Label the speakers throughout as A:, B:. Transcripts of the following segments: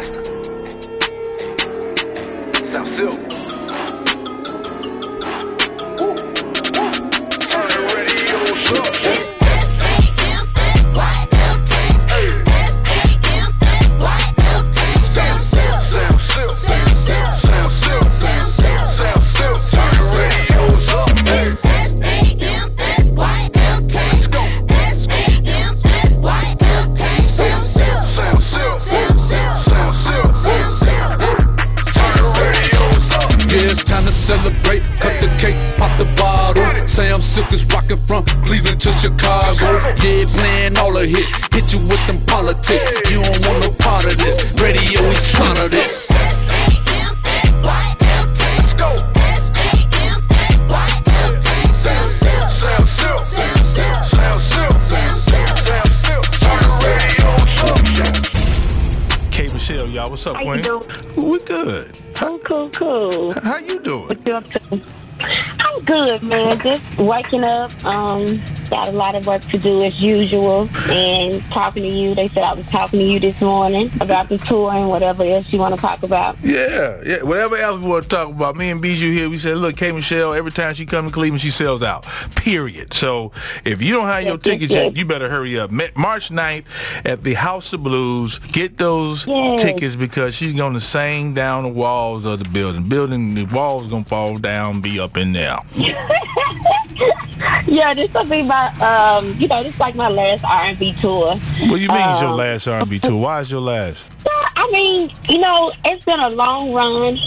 A: podcast. Celebrate. Cut the cake, pop the bottle. Sam Silk is rocking from Cleveland to Chicago. Yeah, playing all the hits. Hit you with them politics. You don't want no part of this. Radio, we slaughter this.
B: Let's go.
C: K Michelle, y'all. What's up,
D: How you
C: Queen?
D: Doing?
C: We good.
D: Cool, cool.
C: How you doing?
D: What you up to? I'm good, man. Just waking up. Um, got a lot of work to do as usual. And talking to you. They said I was talking to you this morning about the tour and whatever else you want to talk about.
C: Yeah, yeah. Whatever else we want to talk about. Me and Bijou here, we said, look, K Michelle, every time she come to Cleveland, she sells out. Period. So if you don't have your
D: Yes, yes,
C: tickets yet, you better hurry up. March 9th at the House of Blues. Get those
D: Yes.
C: tickets because she's going to sing down the walls of the building. Building, the walls going to fall down, be up in there.
D: Yeah, this will be my, um, you know, this is like my last R&B tour.
C: What do you mean it's your
D: Um,
C: last R&B tour? Why is your last?
D: I mean, you know, it's been a long run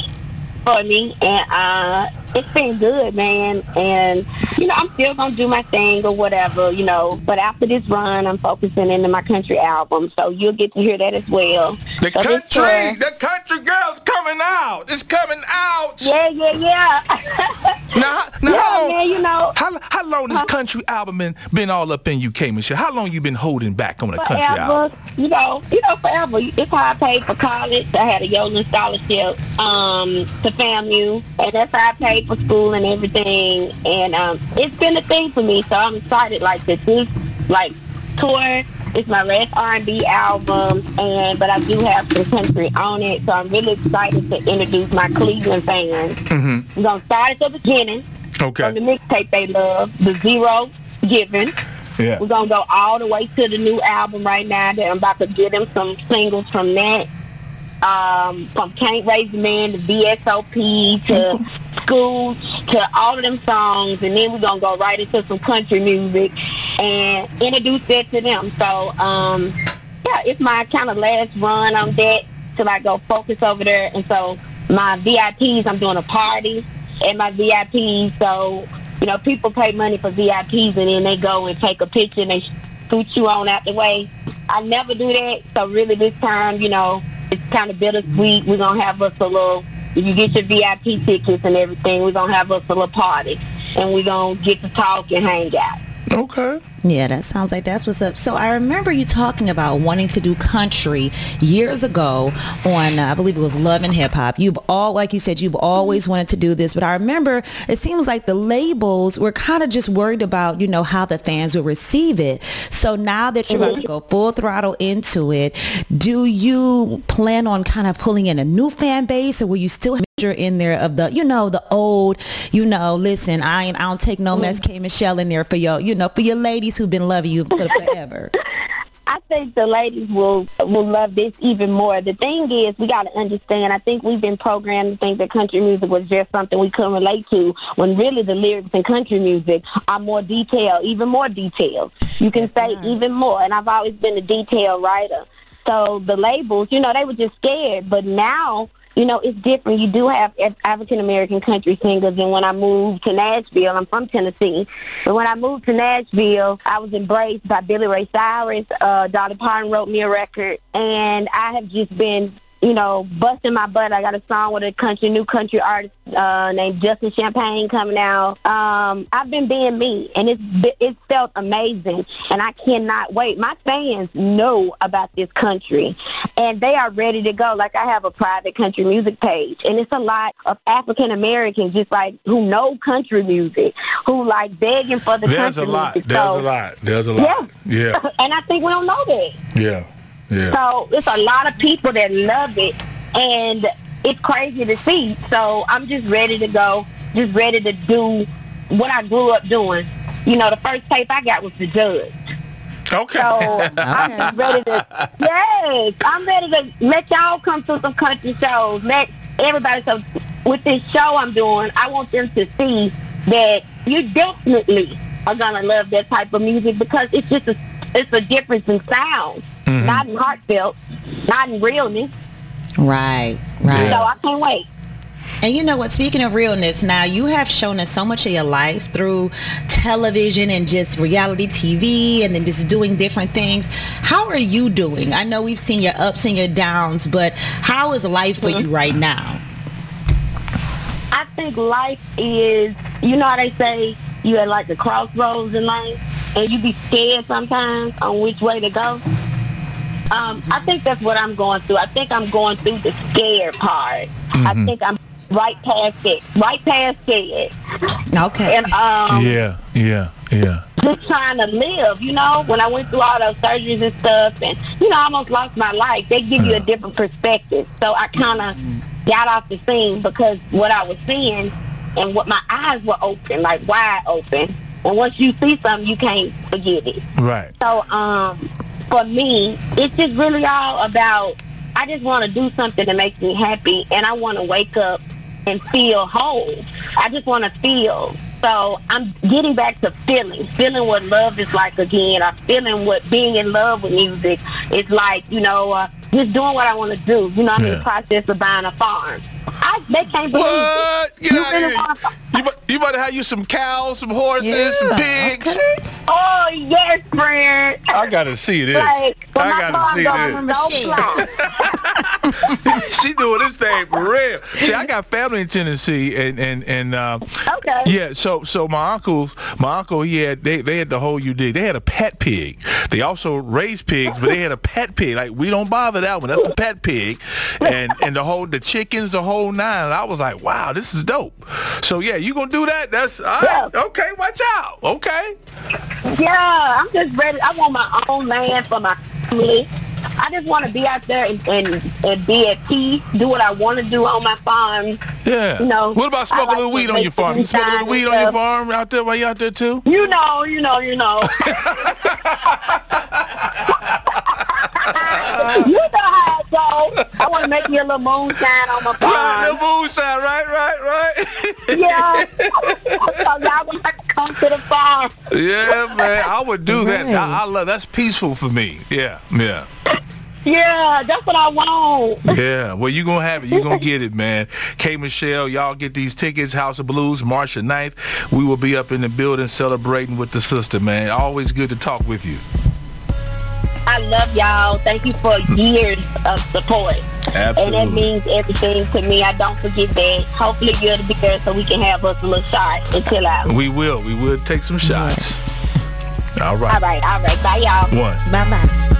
D: for me, and uh, it's been good, man. And you know, I'm still gonna do my thing or whatever, you know. But after this run, I'm focusing into my country album, so you'll get to hear that as well.
C: The
D: So
C: country, the country girl's coming out. It's coming out.
D: yeah, yeah, yeah.
C: Now, now
D: yeah,
C: how long,
D: man, you know,
C: how, how long this
D: Huh?
C: country album been, been all up in you, K Michelle? How long you been holding back on the country album?
D: You know, you know, forever. It's how I paid for college. I had a Yolan scholarship um, to FAMU, and that's how I paid for school and everything. And um, it's been a thing for me, so I'm excited. Like this, this like tour is my last R&B album, and but I do have some country on it, so I'm really excited to introduce my Cleveland fans.
C: Mm-hmm.
D: We're gonna start at the beginning from the
C: Okay.
D: mixtape they love, the Zero Given.
C: Yeah.
D: We're gonna go all the way to the new album right now. That I'm about to get them some singles from that. Um, from Can't Raise a Man to VSOP to School to all of them songs, and then we're gonna go right into some country music and introduce that to them. So, um, yeah, it's my kind of last run on that till I go focus over there. And so my VIPs, I'm doing a party at my VIPs. So, you know, people pay money for VIPs and then they go and take a picture and they scoot you on out the way. I never do that. So really this time, you know, it's kind of bittersweet. We're to have us a little, you get your VIP tickets and everything, we're to have us a little party. And we're to get to talk and hang out.
C: Okay.
E: Yeah, that sounds like that's what's up. So I remember you talking about wanting to do country years ago on, uh, I believe it was Love and Hip Hop. You've all, like you said, you've always wanted to do this, but I remember it seems like the labels were kind of just worried about, you know, how the fans would receive it. So now that you're about to go full throttle into it, do you plan on kind of pulling in a new fan base or will you still a in there of the, you know, the old, you know, listen, I ain't, I don't take no mess mm-hmm. K Michelle in there for your, you know, for your ladies who've been loving you for forever.
D: I think the ladies will will love this even more. The thing is, we got to understand. I think we've been programmed to think that country music was just something we couldn't relate to, when really the lyrics in country music are more detailed, even more detailed. You can say even more. And I've always been a detail writer. So the labels, you know, they were just scared. But now you know, it's different. You do have African American country singers, and when I moved to Nashville, I'm from Tennessee, but when I moved to Nashville, I was embraced by Billy Ray Cyrus. Uh, Dolly Parton wrote me a record, and I have just been, you know, busting my butt. I got a song with a country, new country artist uh, named Justin Champagne coming out. Um, I've been being me, and it's it's felt amazing, and I cannot wait. My fans know about this country, and they are ready to go. Like I have a private country music page, and it's a lot of African Americans just like who know country music, who like begging for the country. music.
C: There's a lot.
D: music.
C: There's
D: so,
C: a lot. There's a lot. Yeah. Yeah.
D: and I think we don't know that.
C: Yeah. Yeah.
D: So it's a lot of people that love it, and it's crazy to see. So I'm just ready to go, just ready to do what I grew up doing. You know, the first tape I got was The Judds.
C: Okay.
D: So I'm just ready to, yes, I'm ready to let y'all come to some country shows. Let everybody, so with this show I'm doing, I want them to see that you definitely are going to love that type of music because it's just a, it's a difference in sound, Mm-hmm. not in heartfelt, not in realness.
E: Right, right.
D: So I can't wait.
E: And you know what? Speaking of realness, now you have shown us so much of your life through television and just reality TV and then just doing different things. How are you doing? I know we've seen your ups and your downs, but how is life for you right now?
D: I think life is, you know how they say you at like a crossroads in life and you be scared sometimes on which way to go. Um, I think that's what I'm going through. I think I'm going through the scared part. I think I'm right past it, right past it.
E: Okay.
D: And um,
C: yeah, yeah, yeah.
D: just trying to live, you know, when I went through all those surgeries and stuff and, you know, I almost lost my life. They give you a different perspective. So I kind of got off the scene because what I was seeing and what my eyes were open, like wide open. And once you see something, you can't forget it.
C: Right.
D: So um, for me, it's just really all about, I just want to do something that makes me happy and I want to wake up and feel whole. I just want to feel. So I'm getting back to feeling, feeling what love is like again. I'm feeling what being in love with music is like, you know, uh, just doing what I want to do. You know, I'm in the process of buying a farm. I, they can't believe
C: What?
D: it.
C: Get
D: You
C: out
D: really
C: here.
D: want
C: You, you about to have you some cows, some horses, some
E: Yeah,
C: pigs.
E: okay.
D: Oh, yes, friend.
C: I gotta see this.
D: Like,
C: I
D: my
C: gotta
D: farm goes
C: see
D: so
E: Michelle.
D: fly.
C: she doing this thing for real. See, I got family in Tennessee, and and and uh,
D: Okay.
C: yeah. So so my uncles, my uncle, he had they they had the whole you. They had a pet pig. They also raised pigs, but they had a pet pig. Like we don't bother that one. That's a pet pig, and and the whole the chickens, the whole nine. And I was like, wow, this is dope. So yeah, you gonna do that? That's all right.
D: Yeah.
C: Okay, watch out. Okay.
D: Yeah, I'm just ready. I want my own land for my family. I just want to be out there and, and, and be at peace, do what I want to do on my farm.
C: Yeah.
D: You know,
C: what about smoking
D: like
C: a little weed on your farm? You smoking a little weed on your farm out there while you out there too?
D: You know, you know, you know. you know how it goes. I want to make me a little moonshine on my
C: Right, the
D: farm.
C: moonshine, right, right, right.
D: Yeah. so y'all gonna have to come to the farm.
C: yeah, man, I would do that. I, I love that's peaceful for me. Yeah, yeah,
D: Yeah, that's what I want.
C: yeah. Well, you're gonna have it. You're gonna get it, man. K Michelle, y'all get these tickets. House of Blues, March the 9th. We will be up in the building celebrating with the sister, man. Always good to talk with you.
D: I love y'all. Thank you for years of support. And that means everything to me. I don't forget that. Hopefully you'll be there so we can have us a little shot and chill out.
C: We will. We will take some shots. All right.
D: All right, all right. Bye, y'all.
C: One.
E: Bye-bye.